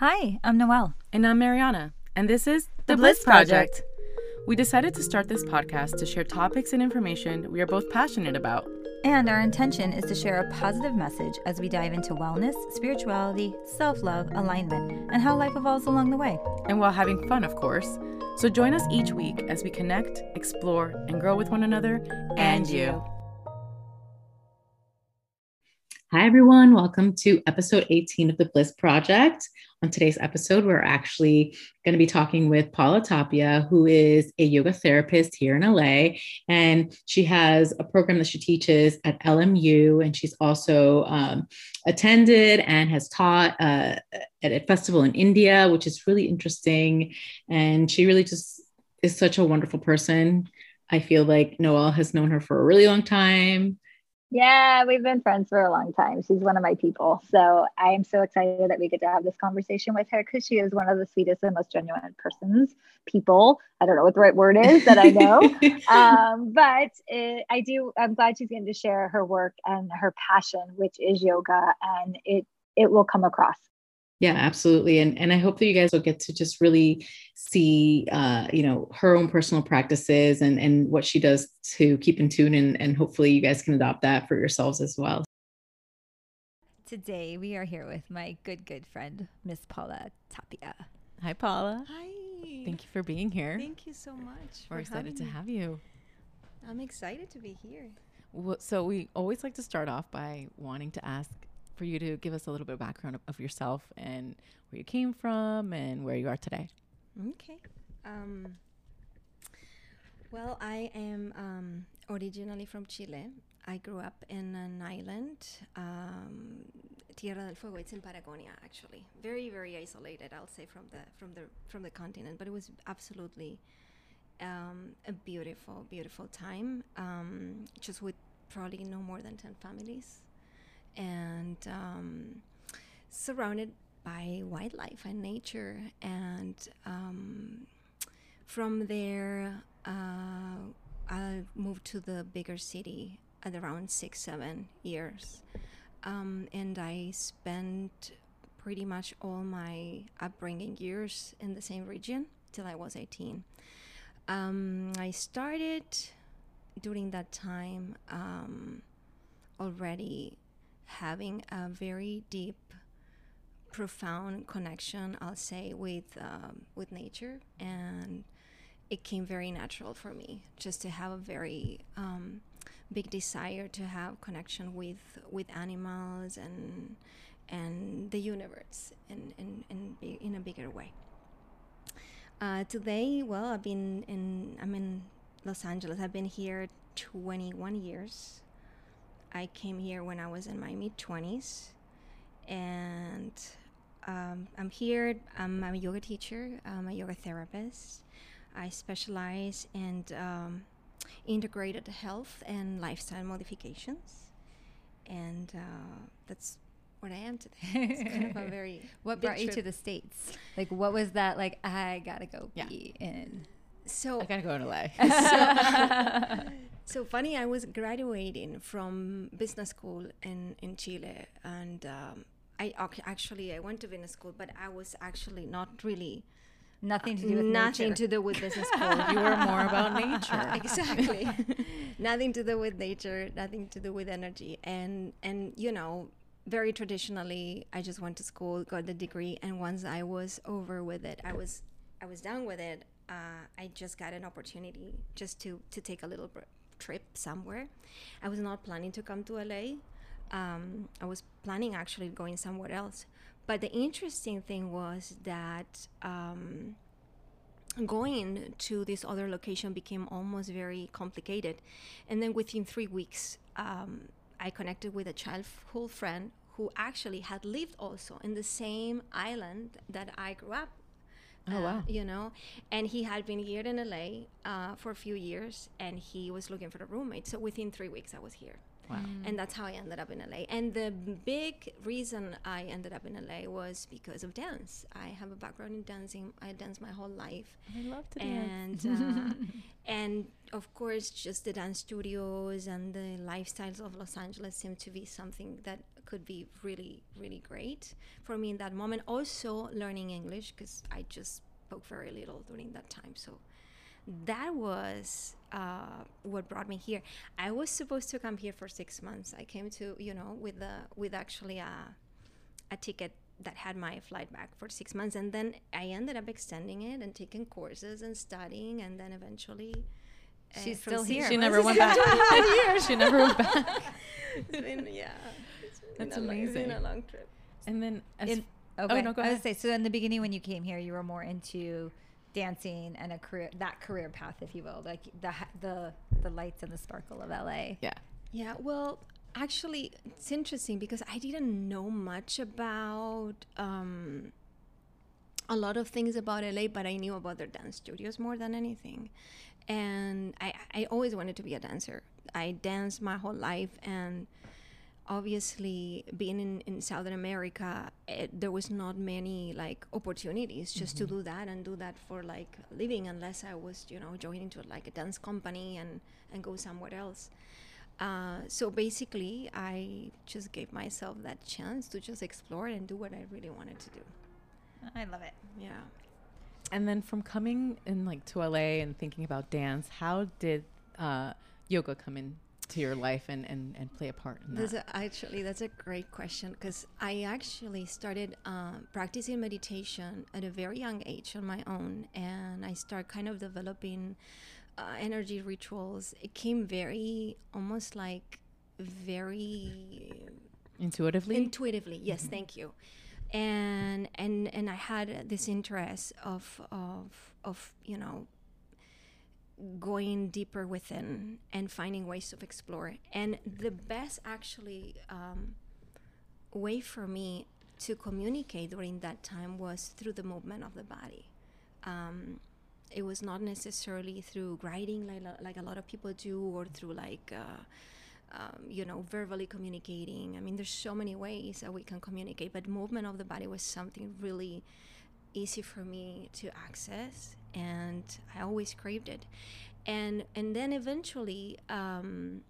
Hi, I'm Noelle. And I'm Mariana. And this is The Bliss Project. We decided to start this podcast to share topics and information we are both passionate about. And our intention is to share a positive message as we dive into wellness, spirituality, self love, alignment, and how life evolves along the way. And while having fun, of course. So join us each week as we connect, explore, and grow with one another and you. Hi, everyone. Welcome to episode 18 of the Bliss Project. On today's episode, we're actually going to be talking with Paula Tapia, who is a yoga therapist here in LA. And she has a program that she teaches at LMU. And she's also um, attended and has taught uh, at a festival in India, which is really interesting. And she really just is such a wonderful person. I feel like Noelle has known her for a really long time. Yeah, we've been friends for a long time. She's one of my people. So I am so excited that we get to have this conversation with her because she is one of the sweetest and most genuine persons, people. I don't know what the right word is that I know. um, but it, I do, I'm glad she's going to share her work and her passion, which is yoga, and it it will come across. Yeah, absolutely. And and I hope that you guys will get to just really see uh, you know, her own personal practices and and what she does to keep in tune and and hopefully you guys can adopt that for yourselves as well. Today we are here with my good, good friend, Miss Paula Tapia. Hi, Paula. Hi. Thank you for being here. Thank you so much. We're excited to me. have you. I'm excited to be here. Well, So, we always like to start off by wanting to ask for you to give us a little bit of background of, yourself and where you came from and where you are today. Okay. Um, well, I am um, originally from Chile. I grew up in an island, um, Tierra del Fuego. It's in Patagonia, actually. Very, very isolated. I'll say from the from the from the continent, but it was absolutely um, a beautiful, beautiful time. Um, just with probably no more than ten families, and um, surrounded by wildlife and nature. And um, from there, uh, I moved to the bigger city at around six, seven years. Um, and I spent pretty much all my upbringing years in the same region till I was 18. Um, I started during that time um, already having a very deep profound connection i'll say with um, with nature. And it came very natural for me just to have a very um, big desire to have connection with with animals and and the universe in in in, in a bigger way. Uh, today well i've been in i'm in los angeles. I've been here 21 years i came here when i was in my mid 20s and um, I'm here. I'm a yoga teacher. I'm a yoga therapist. I specialize in um, integrated health and lifestyle modifications, and uh, that's what I am today. It's kind of a very What brought you to the States? Like, what was that like? I gotta go Yeah. be in. So I gotta go to LA. So funny, I was graduating from business school in, in Chile, and um, I actually I went to business school, but I was actually not really Nothing to do with nothing nature. to do with business school. you were more about nature. exactly, nothing to do with nature, nothing to do with energy, and and you know, very traditionally, I just went to school, got the degree, and once I was over with it, I was I was done with it. Uh, I just got an opportunity just to to take a little trip somewhere. I was not planning to come to LA. Um, I was planning actually going somewhere else. But the interesting thing was that um, going to this other location became almost very complicated. And then within three weeks, um, I connected with a childhood friend who actually had lived also in the same island that I grew up. Oh, uh. You know, and he had been here in LA uh, for a few years, and he was looking for a roommate. So within three weeks, I was here Wow. and that's how I ended up in LA. And the big reason I ended up in LA was because of dance. I have a background in dancing. I danced my whole life, I love to and uh, and of course, just the dance studios and the lifestyles of Los Angeles seemed to be something that could be really, really great for me in that moment. Also, learning English because I just spoke very little during that time. So that was uh, what brought me here. I was supposed to come here for six months. I came to you know with the with actually a a ticket that had my flight back for six months, and then I ended up extending it and taking courses and studying, and then eventually. uh, She's still here. She never went back. she never went back. it's been yeah. It's been That's a long- it's been a long trip. And then, as In- okay. no, go I ahead. was say so. In the beginning, when you came here, you were more into dancing and a career, that career path, if you will, like the the the lights and the sparkle of LA. yeah, Yeah, well, actually, it's interesting because I didn't know much about um, a lot of things about LA, but I knew about their dance studios more than anything. And I, I always wanted to be a dancer. I danced my whole life, and obviously, being in, in Southern America, it, there was not many like opportunities just to do that and do that for like a living, unless I was, you know, joining to like a dance company and and go somewhere else. Uh, so basically, I just gave myself that chance to just explore and do what I really wanted to do. I love it. Yeah. and then from coming in like to LA and thinking about dance, how did uh, yoga come in to your life and, and, and play a part in That's that? a, actually that's a great question because I actually started um, practicing meditation at a very young age on my own, and I start kind of developing uh, energy rituals. It came very almost like very Intuitively, intuitively yes thank you and and and i had this interest of of of you know going deeper within and finding ways to explore. And the best actually um, way for me to communicate during that time was through the movement of the body. Um, it was not necessarily through writing like, like a lot of people do or through like uh, um, you know, verbally communicating. I mean, there's so many ways that we can communicate, but movement of the body was something really easy for me to access, and I always craved it. And and then eventually, um,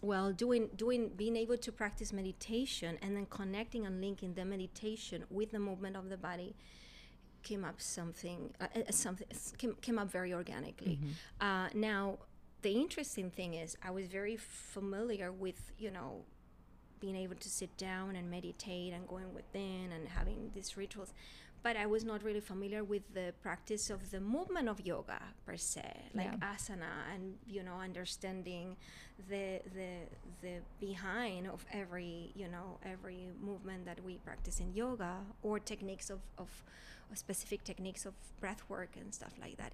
well, doing doing being able to practice meditation and then connecting and linking the meditation with the movement of the body came up something uh, uh, something came, came up very organically. Uh, now the interesting thing is I was very familiar with, you know, being able to sit down and meditate and going within and having these rituals. But I was not really familiar with the practice of the movement of yoga per se, like Yeah. asana and you know understanding the the the behind of every you know every movement that we practice in yoga or techniques of, of, specific techniques of breath work and stuff like that.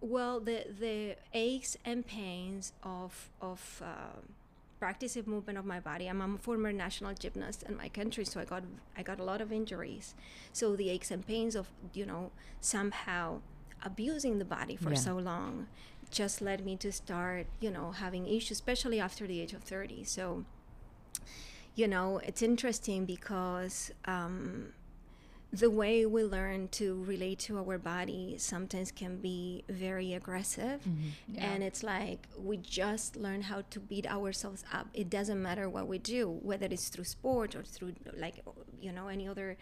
Well, the the aches and pains of of uh, practicing movement of my body. I'm a former national gymnast in my country, so I got I got a lot of injuries. So the aches and pains of you know somehow abusing the body for Yeah. so long just led me to start you know having issues, especially after the age of 30. So you know it's interesting because. Um, the way we learn to relate to our body sometimes can be very aggressive. And it's like we just learn how to beat ourselves up. It doesn't matter what we do whether it's through sport or through like you know any other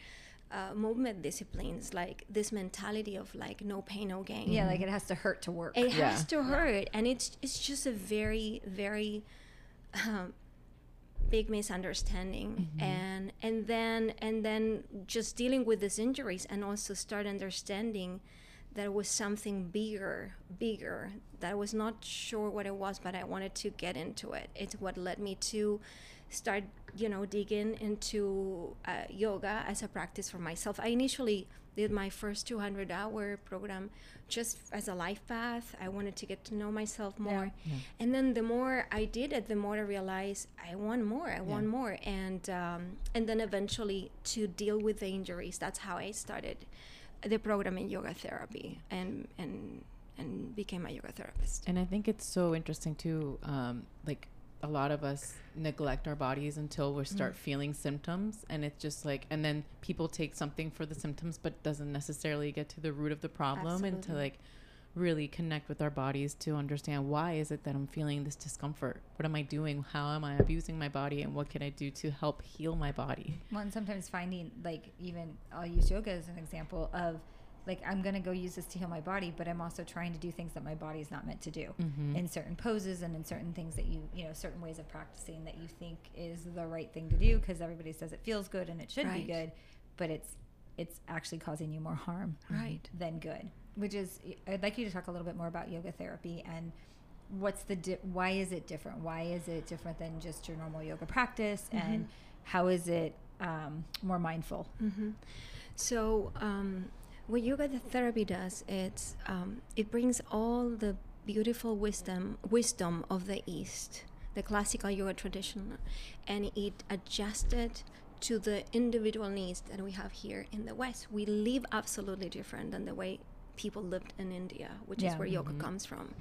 uh, movement disciplines like this mentality of like no pain no gain. Yeah, like it has to hurt to work. it Yeah. has to hurt. And it's it's just a very very um, big misunderstanding. And and then and then just dealing with these injuries and also start understanding that it was something bigger bigger that i was not sure what it was but i wanted to get into it. It's what led me to start you know digging into uh, yoga as a practice for myself. I initially did my first 200 hour program just as a life path. I wanted to get to know myself more. And then the more i did it the more i realized i want more i want more. And um, and then eventually to deal with the injuries that's how i started the program in yoga therapy and and and became a yoga therapist. And I think it's so interesting too. Um, like a lot of us neglect our bodies until we start Mm. feeling symptoms, and it's just like, and then people take something for the symptoms, but doesn't necessarily get to the root of the problem and to like really connect with our bodies to understand why is it that I'm feeling this discomfort? What am I doing? How am I abusing my body? And what can I do to help heal my body? Well, and sometimes finding like even I'll use yoga as an example of like I'm gonna go use this to heal my body, but I'm also trying to do things that my body is not meant to do Mm-hmm. in certain poses and in certain things that you you know certain ways of practicing that you think is the right thing to do because everybody says it feels good and it should Right. be good, but it's it's actually causing you more harm Right. than good. Which is I'd like you to talk a little bit more about yoga therapy and what's the di- why is it different? Why is it different than just your normal yoga practice and how is it um, more mindful? hmm So, um, what yoga th- therapy does, it's um, it brings all the beautiful wisdom wisdom of the East, the classical yoga tradition, and it adjusted to the individual needs that we have here in the West. We live absolutely different than the way people lived in India, which Yeah. is where yoga comes from.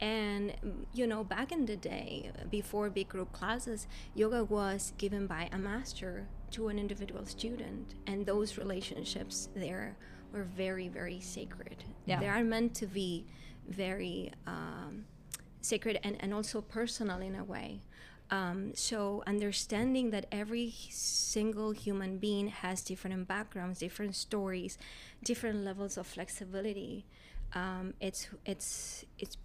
And mm, you know, back in the day, before big group classes, yoga was given by a master to an individual student, and those relationships there were very, very sacred. Yeah. They are meant to be very um, sacred and, and also personal in a way. Um, so understanding that every single human being has different backgrounds, different stories, different levels of flexibility, um, it's it's it's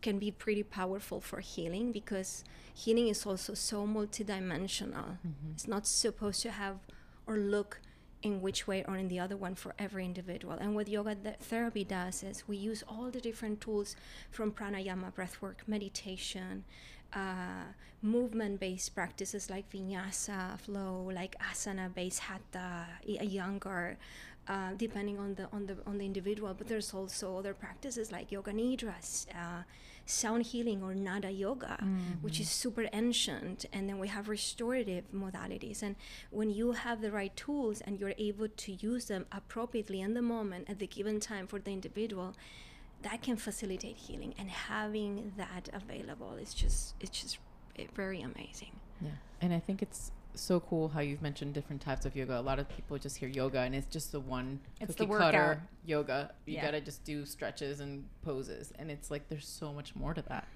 can be pretty powerful for healing because healing is also so multidimensional. It's not supposed to have or look in which way or in the other one for every individual. And what yoga th- therapy does is we use all the different tools from pranayama, breathwork, meditation, uh, movement-based practices like vinyasa, flow, like asana-based hatha, y- younger, uh, depending on the on the on the individual. But there's also other practices like yoga nidras, uh, sound healing or nada yoga, which is super ancient. And then we have restorative modalities. And when you have the right tools and you're able to use them appropriately in the moment at the given time for the individual, that can facilitate healing. And having that available is just it's just eh, very amazing. Yeah. And I think it's so cool how you've mentioned different types of yoga. A lot of people just hear yoga and it's just the one It's cookie the cutter yoga. You Yeah. gotta just do stretches and poses. And it's like there's so much more to that.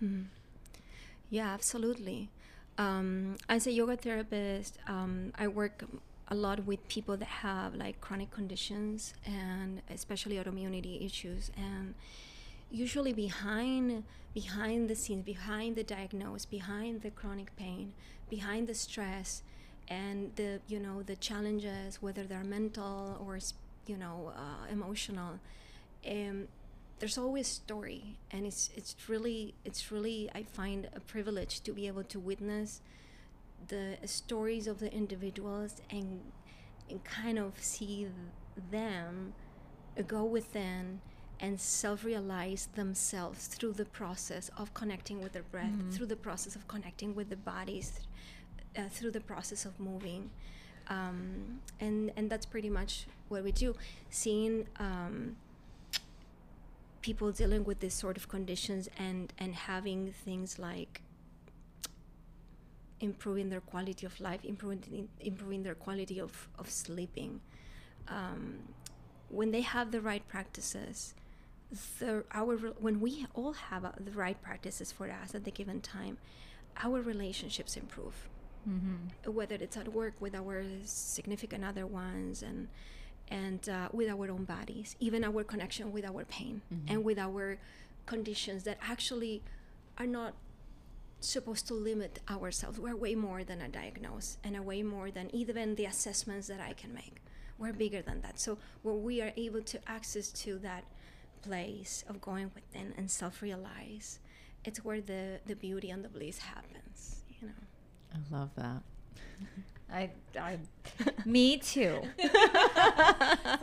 Yeah, absolutely. Um, as a yoga therapist, um, I work a lot with people that have like chronic conditions and especially autoimmunity issues. And usually behind behind the scenes, behind the diagnosis, behind the chronic pain, behind the stress, and the you know the challenges, whether they're mental or you know uh, emotional. Um, there's always story and it's it's really it's really i find a privilege to be able to witness the stories of the individuals and and kind of see them go within and self-realize themselves through the process of connecting with their breath through the process of connecting with the bodies uh, through the process of moving. Um, and and that's pretty much what we do. Seeing um, people dealing with this sort of conditions and and having things like improving their quality of life improving improving their quality of, of sleeping um, when they have the right practices the our when we all have uh, the right practices for us at the given time our relationships improve whether it's at work with our significant other ones and and uh, with our own bodies, even our connection with our pain and with our conditions that actually are not supposed to limit ourselves. We're way more than a diagnosis and a way more than even the assessments that I can make. We're bigger than that. So where we are able to access to that place of going within and self-realize, it's where the the beauty and the bliss happens. You know. I love that. I, I, me too.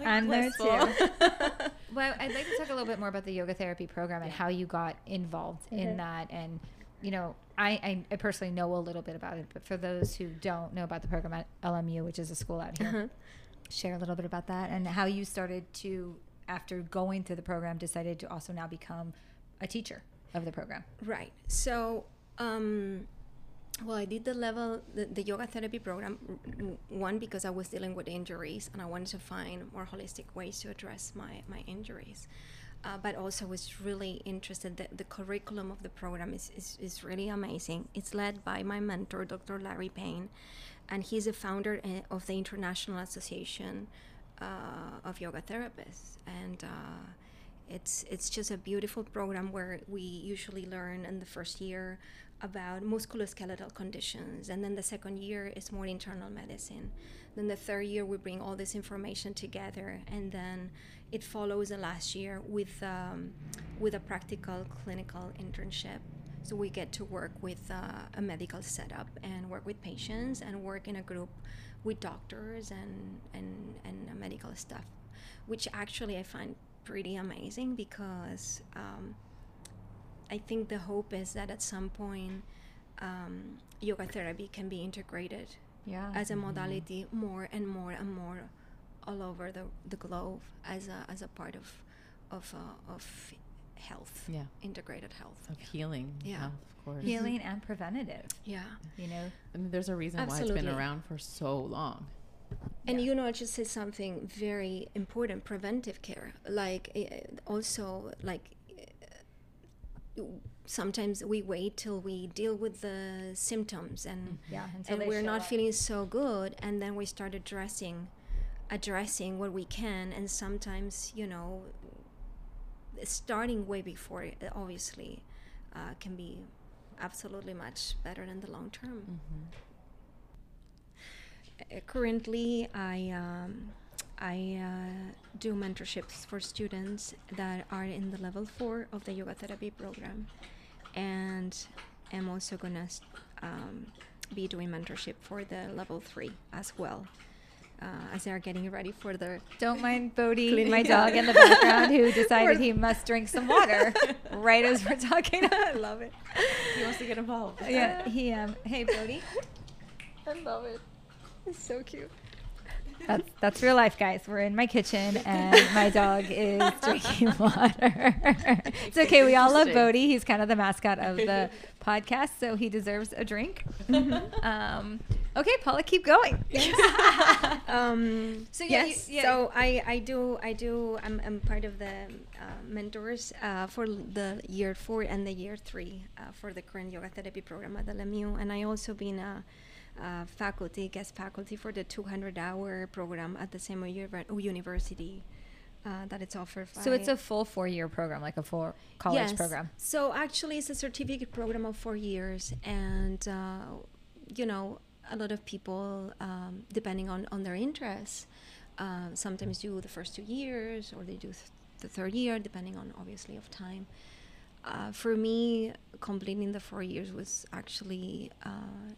I'm there too. well, I'd like to talk a little bit more about the yoga therapy program and how you got involved in that. And, you know, I, I, I personally know a little bit about it, but for those who don't know about the program at LMU, which is a school out here, share a little bit about that and how you started to, after going through the program, decided to also now become a teacher of the program. Right. So, um, well, I did the level, the, the yoga therapy program, one, because I was dealing with injuries and I wanted to find more holistic ways to address my, my injuries. uh, but also was really interested. that the curriculum of the program is, is, is really amazing. It's led by my mentor, Dr. Larry Payne, and he's a founder uh, of the International Association uh, of Yoga Therapists. And uh, it's, it's just a beautiful program where we usually learn in the first year about musculoskeletal conditions, and then the second year is more internal medicine. Then the third year, we bring all this information together, and then it follows the last year with um, with a practical clinical internship. So we get to work with uh, a medical setup and work with patients and work in a group with doctors and and and medical staff, which actually I find pretty amazing because. Um, I think the hope is that at some point um, yoga therapy can be integrated Yeah. as a modality more and more and more all over the, the globe as a, as a part of of, uh, of health Yeah. integrated health Of healing. Yeah. health, of course. Healing and preventative. yeah You know. I mean, there's a reason why it's been around for so long. and Yeah. you know i just said something very important preventive care like uh, also like sometimes we wait till we deal with the symptoms and Yeah. And we're not up. feeling so good and then we start addressing addressing what we can and sometimes you know starting way before it obviously uh, can be absolutely much better in the long term Uh, currently i um, i uh, do mentorships for students that are in the level four of the yoga therapy program and i'm also gonna um, be doing mentorship for the level three as well uh, as they are getting ready for the Don't mind Cleaning. my dog in the background, who decided he must drink some water right as we're talking. I love it. He wants to get involved. Yeah, he um. Hey, Bodie. i love it it's so cute That's that's real life, guys. We're in my kitchen and my dog is drinking water. it's okay. We all love Interesting. Bodie. He's kind of the mascot of the podcast, so he deserves a drink. Um, okay, Paula, keep going. um So, yeah, you- yes yeah. so i i do i do i'm, I'm part of the uh, mentors uh, for the year four and the year three uh, for the current yoga therapy program at the LMU and i also been a, uh faculty guest faculty for the 200 hour program at the same university uh, that it's offered So it's a full four year program, like a full college Yes. program. So actually, it's a certificate program of four years, and uh, you know, a lot of people, um, depending on on their interests, uh, sometimes do the first two years, or they do th- the third year, depending on obviously of time. Uh, for me, completing the four years was actually uh,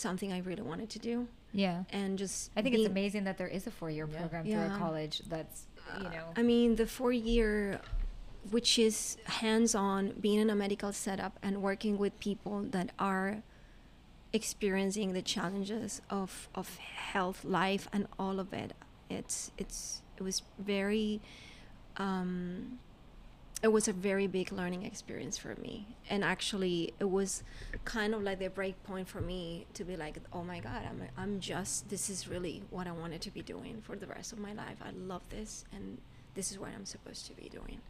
something I really wanted to do, Yeah. and just I think it's amazing that there is a four year Yeah. program through a college that's, you know. I mean, the four year, which is hands on, being in a medical setup and working with people that are experiencing the challenges of, of health, life, and all of it. It's, it's, it was very, um, it was a very big learning experience for me. And actually, it was kind of like the break point for me to be like, oh my God, I'm, I'm just, this is really what I wanted to be doing for the rest of my life. I love this, and this is what I'm supposed to be doing.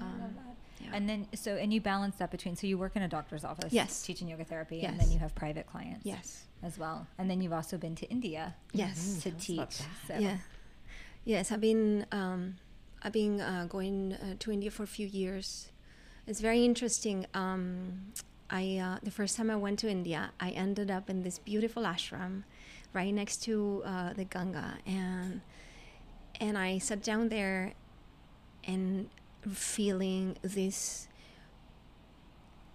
Um, yeah. And then, so, and you balance that between, so you work in a doctor's office, Yes. teaching yoga therapy, and then you have private clients, Yes. as well. And then you've also been to India Yes. to teach. So. Yeah. Yes, I've been um, I've been uh, going uh, to India for a few years. It's very interesting. Um, I uh, the first time I went to India, I ended up in this beautiful ashram, right next to uh, the Ganga, and and I sat down there, and feeling this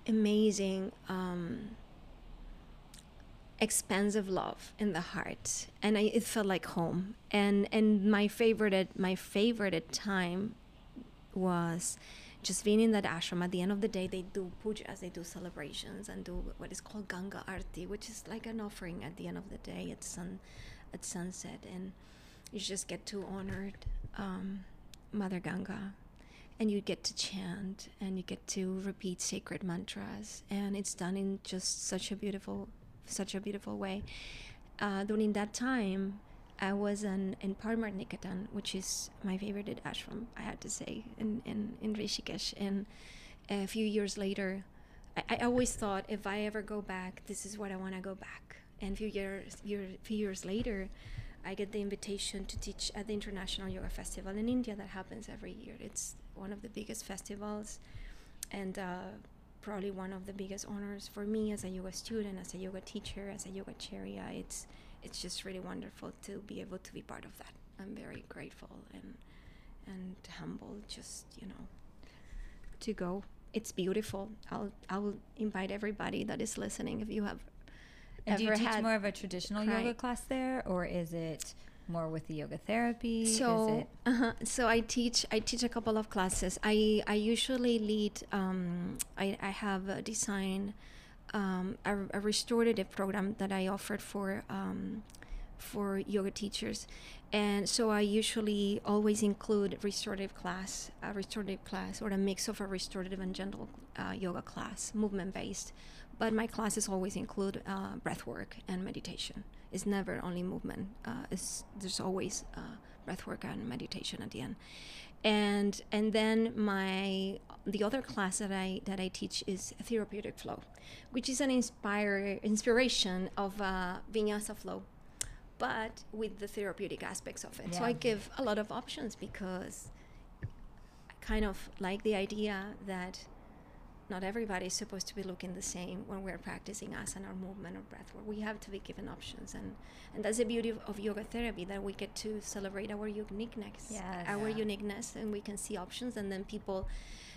amazing. Um, expansive love in the heart and I, it felt like home. And and my favorite my favorite time was just being in that ashram. At the end of the day they do pujas they do celebrations and do what is called ganga arti which is like an offering at the end of the day at sun at sunset. And you just get to honor um, mother ganga and you get to chant and you get to repeat sacred mantras. And it's done in just such a beautiful such a beautiful way uh, during that time I was in, in Parmarth Niketan, which is my favorite ashram, I had to say, in, in, in Rishikesh. And a few years later, I, I always thought if I ever go back, this is what I want to go back. And a few years, year, few years later, I get the invitation to teach at the International Yoga Festival in India that happens every year. It's one of the biggest festivals and uh, probably one of the biggest honors for me as a yoga student, as a yoga teacher, as a yogacharya. Uh, it's it's just really wonderful to be able to be part of that. I'm very grateful and and humbled just, you know, to go. It's beautiful. I'll I'll invite everybody that is listening if you have And do you teach had more of a traditional cry- yoga class there, or is it more with the yoga therapy? is so uh-huh. so i teach i teach a couple of classes i i usually lead um i i have uh, designed um a, a restorative program that i offered for um for yoga teachers and so i usually always include restorative class a restorative class or a mix of a restorative and gentle uh, yoga class movement based but my classes always include uh, breath work and meditation. It's never only movement uh, it's, there's always uh, breath work and meditation at the end. And and then my the other class that I that I teach is therapeutic flow, which is an inspire inspiration of uh, vinyasa flow, but with the therapeutic aspects of it. So I give a lot of options because I kind of like the idea that not everybody is supposed to be looking the same when we're practicing asana or movement or breath work. We have to be given options, and and that's the beauty of, of yoga therapy that we get to celebrate our uniqueness, Yes. our Yeah. uniqueness, and we can see options, and then people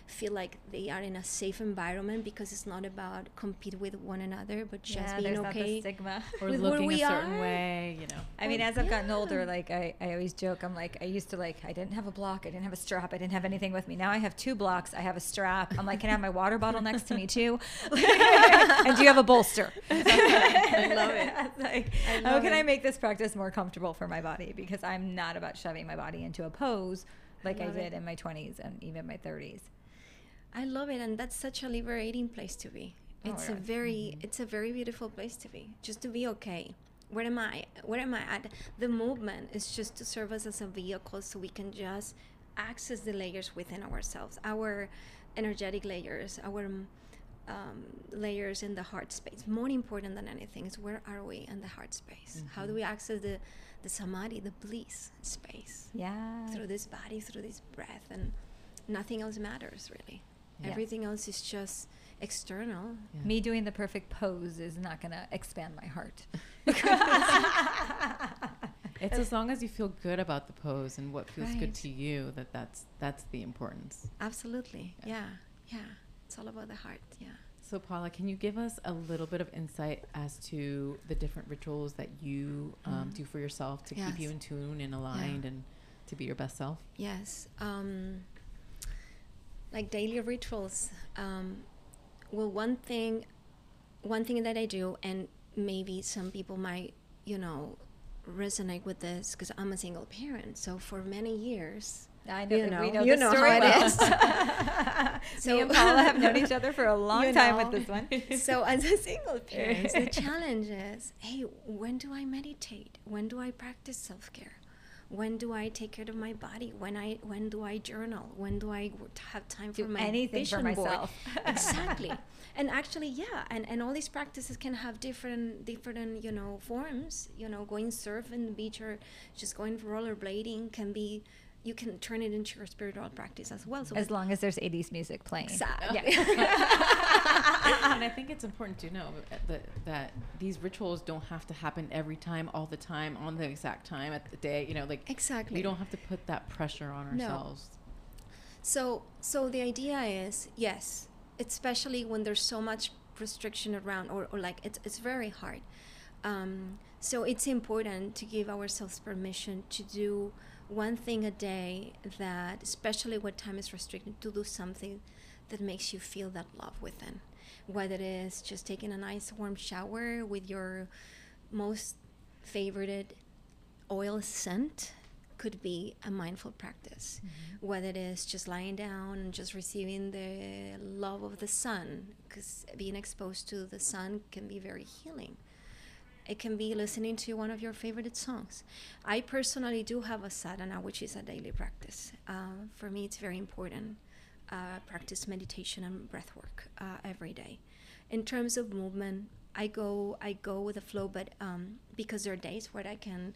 feel like they are in a safe environment because it's not about compete with one another, but just yeah, being there's not the okay. stigma. Or with where looking a we certain are. way, you know. I mean, Well, as I've gotten older, like I, I always joke, I'm like, I used to like, I didn't have a block, I didn't have a strap, I didn't have anything with me. Now I have two blocks, I have a strap. I'm like, can I have my water bottle next to me too? and do you have a bolster? I love it. like, I how love can I make this practice more comfortable for my body? Because I'm not about shoving my body into a pose like I, love did it. in my 20s and even my 30s. I love it, and that's such a liberating place to be. Oh, It's a very, mm-hmm. it's a very beautiful place to be. Just to be okay. Where am I? Where am I at? The movement is just to serve us as a vehicle, so we can just access the layers within ourselves, our energetic layers, our um, um layers in the heart space. More important than anything is where are we in the heart space? How do mm-hmm. we access the the samadhi, the bliss space? Yeah. through this body, through this breath, and nothing else matters really. Yeah. Everything else is just external. Yeah. Me doing the perfect pose is not going to expand my heart. It's as long as you feel good about the pose and what feels Right. good to you that that's that's the importance. Absolutely. Yeah. Yeah. It's all about the heart. Yeah. So Paula, can you give us a little bit of insight as to the different rituals that you um, Mhm. do for yourself to keep you in tune and aligned and to be your best self? Yes. Um, like daily rituals. Um, well, one thing, one thing that I do, and maybe some people might, you know, resonate with this because I'm a single parent. So for many years, I know, You we know- know you the know story how it well. is. Me and Paula have known each other for a long time know. with this one. so as a single parent, the challenge is, hey, when do I meditate? When do I practice self care? When do I take care of my body? When I when do I journal? When do I have time Do for my anything for vision board? exactly. And actually, yeah, and, and all these practices can have different different you know forms. You know, going surf in the beach or just going rollerblading can be. You can turn it into your spiritual practice as well. So As long as there's 80s music playing. Exactly. and I think it's important to know that, that these rituals don't have to happen every time, all the time, on the exact time at the day. You know, like exactly. we don't have to put that pressure on No. ourselves. So, so the idea is yes, especially when there's so much restriction around, or, or like it's it's very hard. Um, so it's important to give ourselves permission to do one thing a day that, especially when time is restricted, to do something that makes you feel that love within. Whether it is just taking a nice warm shower with your most favorited oil scent could be a mindful practice. Mm-hmm. Whether it is just lying down and just receiving the love of the sun because being exposed to the sun can be very healing it can be listening to one of your favorite songs. I personally do have a sadhana, which is a daily practice. Uh, for me, it's very important. Uh, practice meditation and breath work uh, every day. In terms of movement, I go I go with the flow, but um, because there are days where I can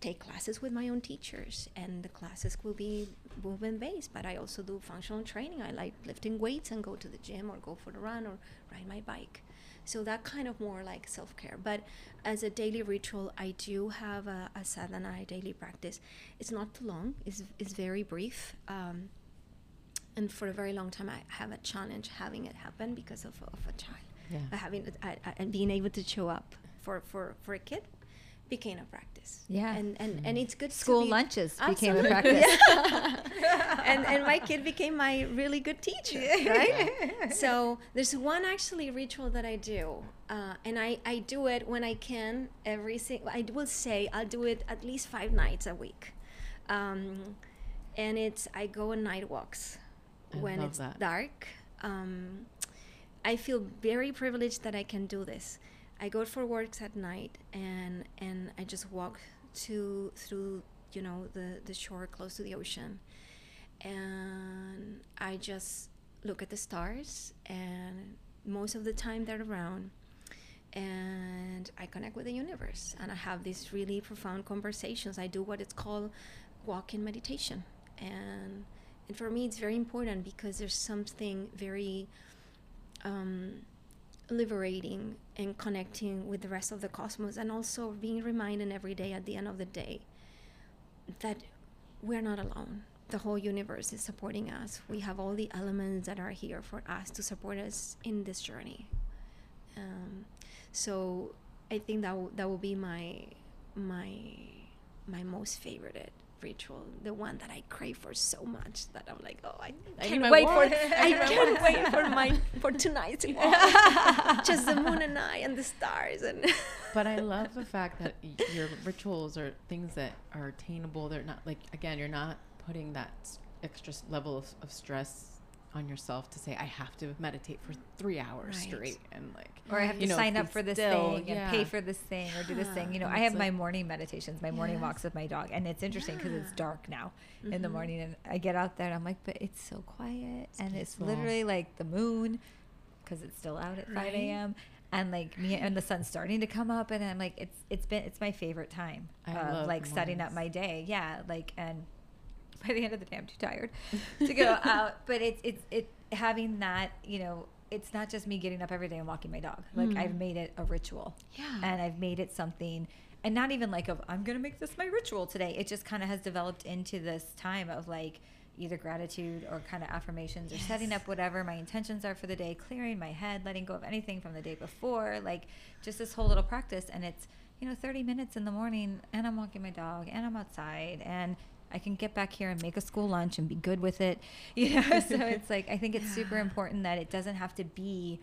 take classes with my own teachers, and the classes will be movement based. But I also do functional training. I like lifting weights and go to the gym or go for a run or ride my bike. So that kind of more like self care. But as a daily ritual, I do have a, a sadhana, a daily practice. It's not too long. It's it's very brief. Um, and for a very long time, I have a challenge having it happen because of, of a child. Yeah. Having and being able to show up for, for, for a kid became a practice. Yeah. And and, and it's good School to be, lunches became a practice. Yeah. and and my kid became my really good teacher, right? so there's one actually ritual that I do, uh, and I I do it when I can every single. I will say I'll do it at least five nights a week, um, and it's I go on night walks I when it's that. dark. Um, I feel very privileged that I can do this. I go for walks at night and and I just walk to through you know the the shore close to the ocean, and I just look at the stars and most of the time they're around and I connect with the universe and I have these really profound conversations. I do what it's called walk-in meditation and and for me it's very important because there's something very um, liberating and connecting with the rest of the cosmos and also being reminded every day at the end of the day that we're not alone. The whole universe is supporting us. We have all the elements that are here for us to support us in this journey. Um, so i think that, w- that will be my my my most favorite ritual the one that i crave for so much that i'm like oh i I can't wait for I i need my can't wait for my for tonight. just the moon and i and the stars and but I love the fact that your rituals are things that are attainable. They're not like again, you're not putting that extra level of, of stress on yourself to say I have to meditate for three hours Right. straight and like or I have to know, sign up for this still, thing and pay for this thing or do this thing. You know, And I it's have my morning meditations, my morning Yes. walks with my dog, and it's interesting because it's dark now in the Mhm. morning, and I get out there and I'm like, but it's so quiet, and it's literally like the moon because it's still out at 5 a.m. And like me and the sun's starting to come up, and I'm like, it's it's been it's my favorite time I of like setting up my day. Yeah, like and by the end of the day, I'm too tired to go out. But it's it's it having that you know. It's not just me getting up every day and walking my dog. Like Mm. I've made it a ritual yeah and I've made it something and not even like of I'm gonna make this my ritual today. It just kind of has developed into this time of like either gratitude or kind of affirmations or setting up whatever my intentions are for the day, clearing my head, letting go of anything from the day before, like just this whole little practice. And it's you know 30 minutes in the morning, and I'm walking my dog, and I'm outside, and I can get back here and make a school lunch and be good with it, you know. so it's like I think it's super important that it doesn't have to be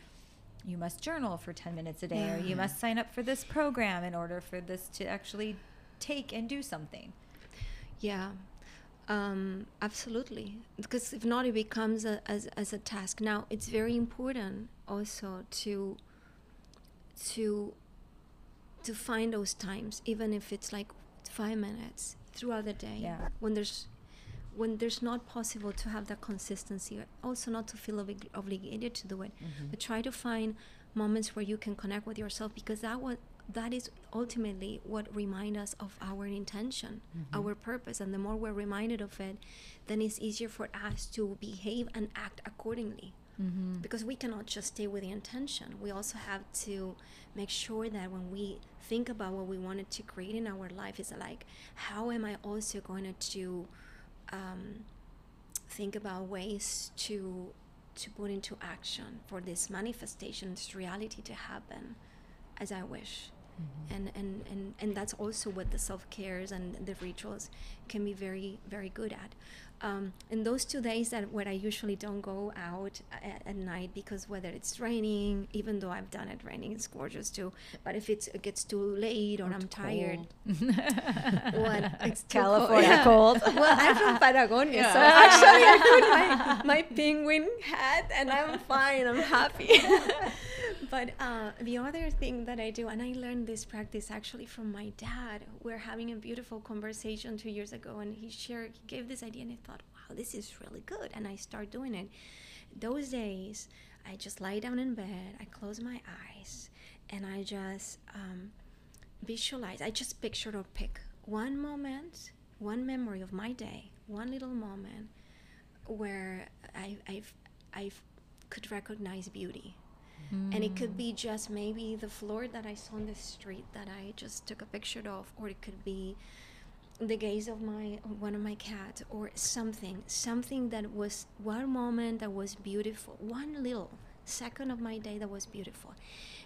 you must journal for 10 minutes a day or you must sign up for this program in order for this to actually take and do something Yeah, um, absolutely. Because if not, it becomes a, as, as a task. Now, it's very important also to to to find those times, even if it's like five minutes throughout the day. Yeah. When there's when there's not possible to have that consistency, also not to feel oblig- obligated to do it, Mhm. but try to find moments where you can connect with yourself because that what that is ultimately what remind us of our intention Mhm. our purpose and the more we're reminded of it then it's easier for us to behave and act accordingly mm-hmm. because we cannot just stay with the intention we also have to make sure that when we think about what we wanted to create in our life is like how am i also going to um, think about ways to to put into action for this manifestation this reality to happen as i wish Mhm. and, and, and, and that's also what the self-cares and the rituals can be very very good at um, in those two days that where I usually don't go out at, at night because whether it's raining even though I've done it raining it's gorgeous too but if it's, it gets too late or, Or I'm tired what it's California Yeah. cold. well I'm from Patagonia so actually I put my, my penguin hat and I'm fine I'm happy but uh, the other thing that I do, and I learned this practice actually from my dad. We're having a beautiful conversation two years ago, and he shared, he gave this idea, and I thought, wow, this is really good, and I start doing it. Those days, I just lie down in bed, I close my eyes, and I just um, visualize. I just picture or pick one moment, one memory of my day, one little moment where I I've, I've could recognize beauty. And it could mm. be just maybe the floor that I saw on the street that I just took a picture of, or it could be the gaze of my one of my cats, or something, something that was one moment that was beautiful, one little second of my day that was beautiful,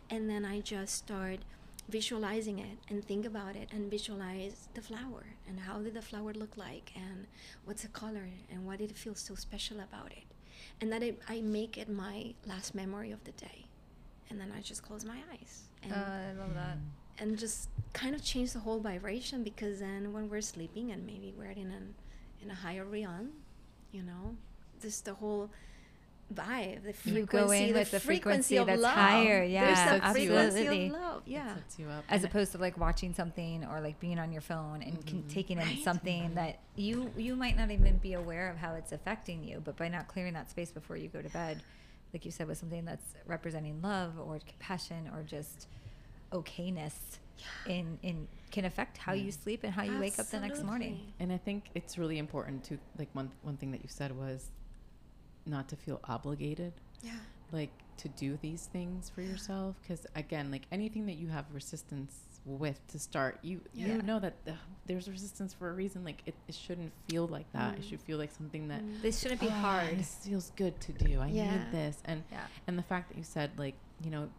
and then I just start visualizing it and think about it and visualize the flower and how did the flower look like and what's the color and what did it feel so special about it. And that I, I make it my last memory of the day and then i just close my eyes and, Uh, I love that. and just kind of change the whole vibration because then when we're sleeping and maybe we're in an in a higher realm you know just the whole vibe the frequency You go in the with the frequency of that's love. higher, there's yeah, the frequency absolutely. of love yeah you up. As And opposed to like watching something or like being on your phone and con- taking in Right. something that you you might not even be aware of how it's affecting you, but by not clearing that space before you go to bed, like you said, with something that's representing love or compassion or just okayness in in can affect how you mm. sleep and how you wake up the next morning. And I think it's really important to like one one thing that you said was not to feel obligated, yeah like to do these things for yourself. Because again, like anything that you have resistance with to start, you Yeah. you know that uh, there's resistance for a reason. Like it, it shouldn't feel like that. It Mm. should feel like something that Mm. This shouldn't be "Oh, hard. This feels good to do. I Yeah. need this, and Yeah. and the fact that you said like you know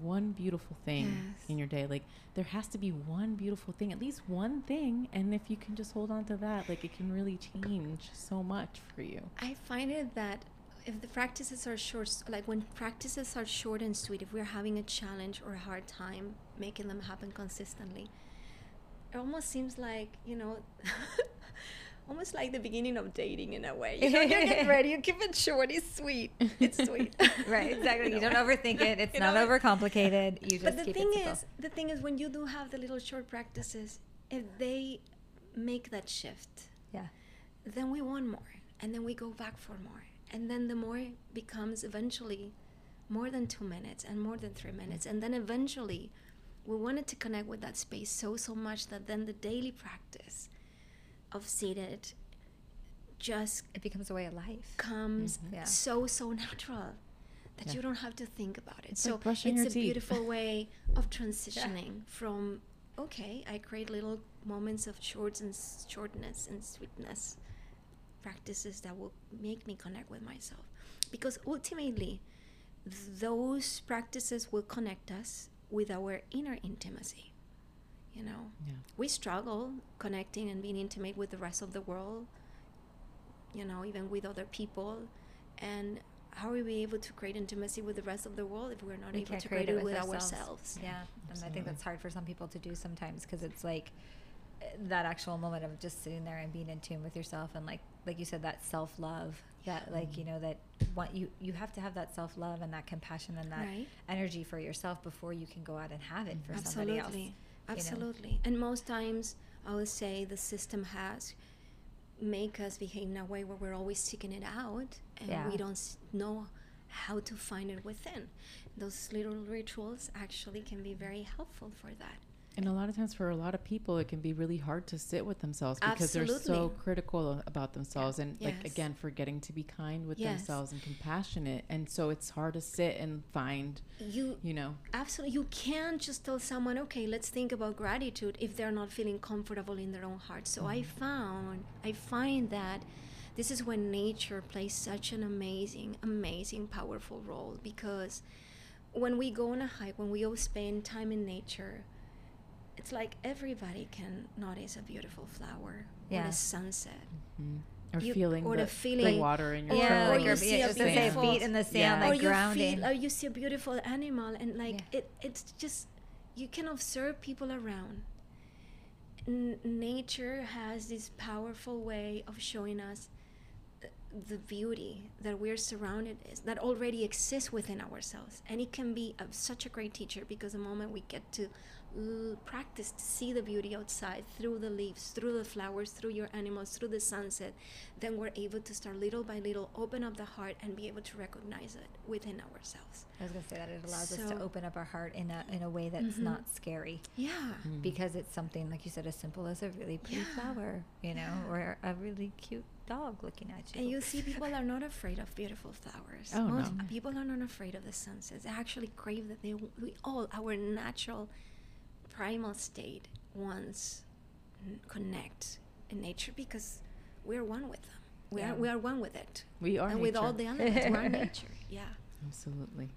one beautiful thing Yes. in your day like there has to be one beautiful thing at least one thing and if you can just hold on to that like it can really change so much for you I find it that if the practices are short, like when practices are short and sweet, if we're having a challenge or a hard time making them happen consistently, it almost seems like, you know, almost like the beginning of dating in a way. You know, you get ready, you keep it short, it's sweet. It's sweet. Right, exactly. You know? don't overthink it. It's You not know? overcomplicated. You just but the keep thing is, the thing is, when you do have the little short practices, if they make that shift, yeah. then we want more and then we go back for more and then the more becomes eventually more than two minutes and more than three minutes and then eventually we wanted to connect with that space so so much that then the daily practice of seated just It becomes a way of life. comes mm-hmm. Yeah. so so natural that Yeah. you don't have to think about it It's so like it's a teeth. beautiful way of transitioning from okay i create little moments of shorts and shortness and sweetness practices that will make me connect with myself because ultimately those practices will connect us with our inner intimacy you know? Yeah. We struggle connecting and being intimate with the rest of the world you know even with other people. And how are we able to create intimacy with the rest of the world if we're not We able to create, it with ourselves. ourselves, Yeah, and I think that's hard for some people to do sometimes because it's like uh, that actual moment of just sitting there and being in tune with yourself and like like you said that self love that like you know that what you you have to have that self love and that compassion and that right energy for yourself before you can go out and have it for somebody else. absolutely know? absolutely and most times i would say the system has make us behave in a way where we're always seeking it out and Yeah. we don't know how to find it within those little rituals actually can be very helpful for that and a lot of times for a lot of people it can be really hard to sit with themselves because they're so critical about themselves and like Yes. again forgetting to be kind with Yes. themselves and compassionate. And so it's hard to sit and find you you know. absolutely you can't just tell someone okay let's think about gratitude if they're not feeling comfortable in their own heart. So i mm-hmm. found i find that this is when nature plays such an amazing amazing powerful role because when we go on a hike when we all spend time in nature it's like everybody can notice a beautiful flower or a sunset mhm, or You- feeling or the, the feeling- the water in your Or- yeah, or toe like you your, see a just to beautiful- feet in the sand, Yeah. like or you grounding. feel or you see a beautiful animal and like Yeah. it it's just you can observe people around N- nature has this powerful way of showing us uh, the beauty that we're surrounded is that already exists within ourselves and it can be a, such a great teacher because the moment we get to l- practice to see the beauty outside through the leaves through the flowers through your animals through the sunset then we're able to start little by little open up the heart and be able to recognize it within ourselves I was gonna say that it allows us to open up our heart in a in a way that's Mhm. not scary yeah because it's something like you said as simple as a really pretty Yeah. flower, you know, Yeah. or a really cute dog looking at you. And you see, people are not afraid of beautiful flowers. Oh, Most no. people are not afraid of the sunsets. They actually crave that. They we all our natural, primal state wants connect in nature because we are one with them. We Yeah. are we are one with it. We are and with all nature. the elements, we're nature. Yeah. Absolutely.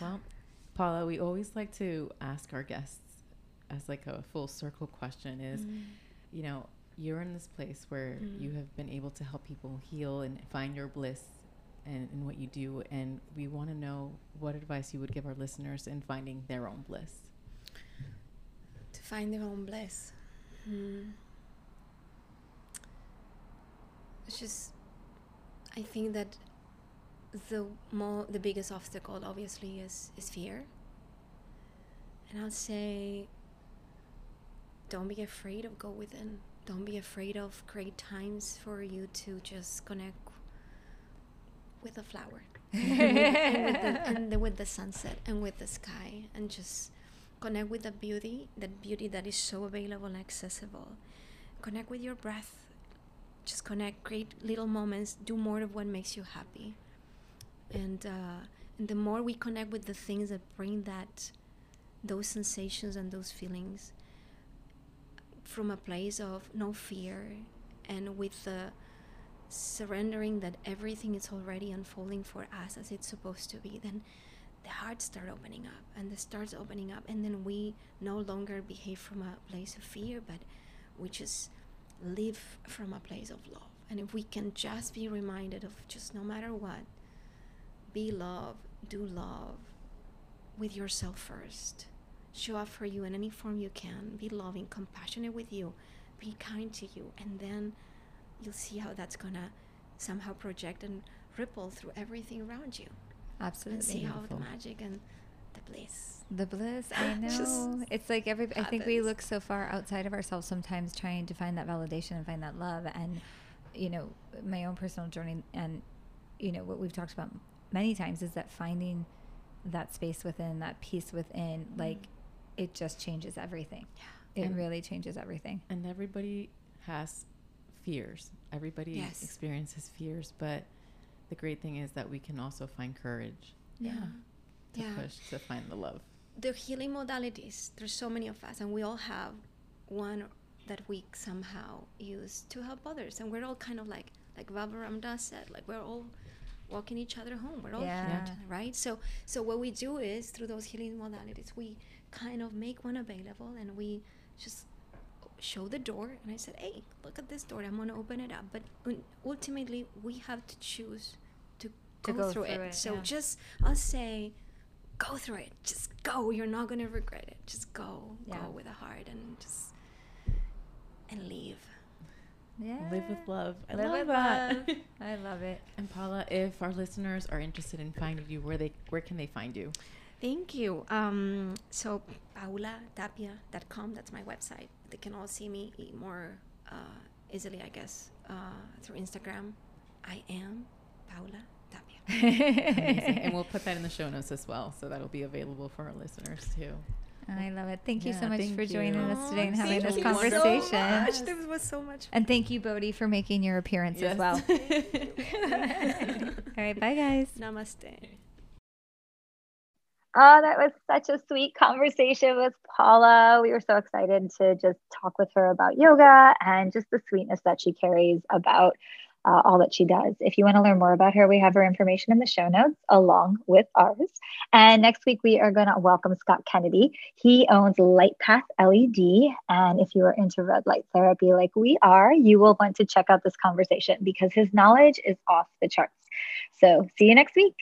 Well, Paula, we always like to ask our guests as like a full circle question is, Mm. you know, you're in this place where Mm. you have been able to help people heal and find your bliss and in what you do and we want to know what advice you would give our listeners in finding their own bliss. Find their own bliss. Hmm. It's just, I think that the more the biggest obstacle obviously is is fear. And I'll say, don't be afraid of go within. Don't be afraid of create times for you to just connect with a flower and, with the, and the, with the sunset and with the sky and just connect with the beauty that beauty that is so available and accessible. Connect with your breath. Just connect create little moments. Do more of what makes you happy. And uh, and the more we connect with the things that bring that those sensations and those feelings from a place of no fear and with the surrendering that everything is already unfolding for us as it's supposed to be then the heart start opening up and the starts opening up and then we no longer behave from a place of fear but we just live from a place of love. And if we can just be reminded of just no matter what be love do love with yourself first. Show up for you in any form you can. Be loving compassionate with you. Be kind to you. And then you'll see how that's gonna somehow project and ripple through everything around you and see Absolutely. how the magic and the bliss The bliss, I Just know. It's like every. I think we look so far outside of ourselves sometimes, trying to find that validation and find that love. And you know, my own personal journey, and you know what we've talked about many times is that finding that space within, that peace within, mm-hmm. like it just changes everything. Yeah. It And- really changes everything. And everybody has fears. Everybody Yes. experiences fears, but the great thing is that we can also find courage yeah to yeah push to find the love. the healing modalities there's so many of us and we all have one that we somehow use to help others and we're all kind of like like Baba Dass said like we're all walking each other home we're all Yeah. healed, right so so what we do is through those healing modalities we kind of make one available and we just show the door and I said hey look at this door I'm going to open it up but ultimately we have to choose to, To go, go through, through it, it, so yeah. just I'll say go through it. Just go. You're not gonna regret it. Just go. Yeah. Go with a heart and just and leave. Yeah. Live with love. I Live love with that. love. I love it. and Paula, if our listeners are interested in finding you, where they where can they find you? Thank you. Um, so paulatapia.com. That's my website. They can all see me more uh, easily, I guess, uh, through Instagram. I am Paula Tapia. And we'll put that in the show notes as well, so that'll be available for our listeners too. I love it. Thank you so much for joining you. us today and Aw, having thank this you so much. This was so much. fun. And thank you, Bodhi, for making your appearance as well. All right, bye, guys. Namaste. Oh, that was such a sweet conversation with Paula. We were so excited to just talk with her about yoga and just the sweetness that she carries about uh, all that she does. If you want to learn more about her, we have her information in the show notes along with ours. And next week, we are going to welcome Scott Kennedy. He owns Light Path LED. And if you are into red light therapy like we are, you will want to check out this conversation because his knowledge is off the charts. So, see you next week.